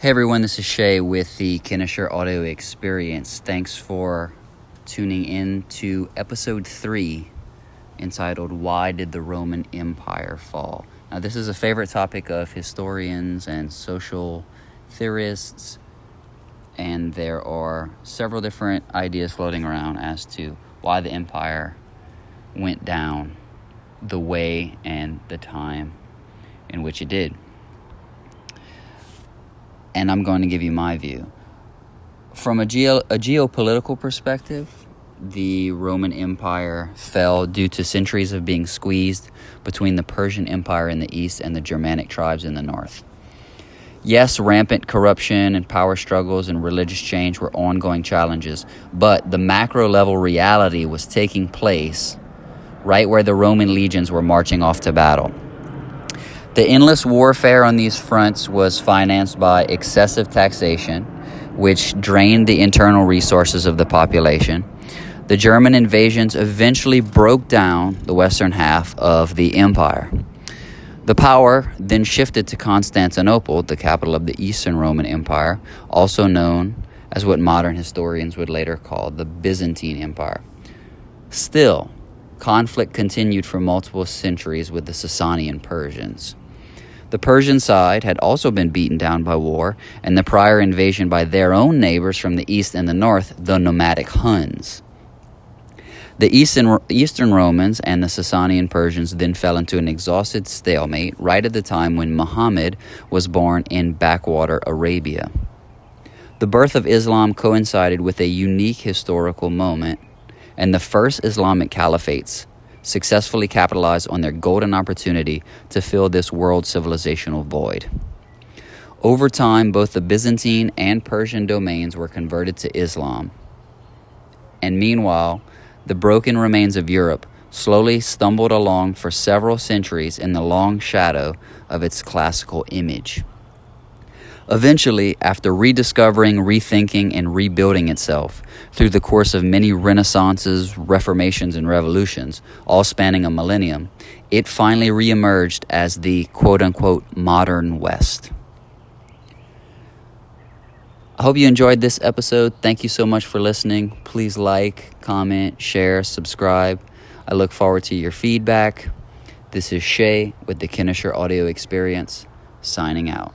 Hey everyone, this is Shay with the Kinesher Audio Experience. Thanks for tuning in to episode 3 entitled Why Did the Roman Empire Fall? Now, this is a favorite topic of historians and social theorists, and there are several different ideas floating around as to why the empire went down the way and the time in which it did and I'm going to give you my view. From a, geo- a geopolitical perspective, the Roman Empire fell due to centuries of being squeezed between the Persian Empire in the east and the Germanic tribes in the north. Yes, rampant corruption and power struggles and religious change were ongoing challenges, but the macro level reality was taking place right where the Roman legions were marching off to battle. The endless warfare on these fronts was financed by excessive taxation, which drained the internal resources of the population. The German invasions eventually broke down the western half of the empire. The power then shifted to Constantinople, the capital of the Eastern Roman Empire, also known as what modern historians would later call the Byzantine Empire. Still, conflict continued for multiple centuries with the Sasanian Persians. The Persian side had also been beaten down by war and the prior invasion by their own neighbors from the east and the north, the nomadic Huns. The Eastern, Eastern Romans and the Sasanian Persians then fell into an exhausted stalemate right at the time when Muhammad was born in backwater Arabia. The birth of Islam coincided with a unique historical moment, and the first Islamic caliphates successfully capitalized on their golden opportunity to fill this world civilizational void. Over time, both the Byzantine and Persian domains were converted to Islam. And meanwhile, the broken remains of Europe slowly stumbled along for several centuries in the long shadow of its classical image. Eventually, after rediscovering, rethinking, and rebuilding itself through the course of many renaissances, reformations, and revolutions, all spanning a millennium, it finally reemerged as the quote unquote modern West. I hope you enjoyed this episode. Thank you so much for listening. Please like, comment, share, subscribe. I look forward to your feedback. This is Shay with the Kinesher Audio Experience, signing out.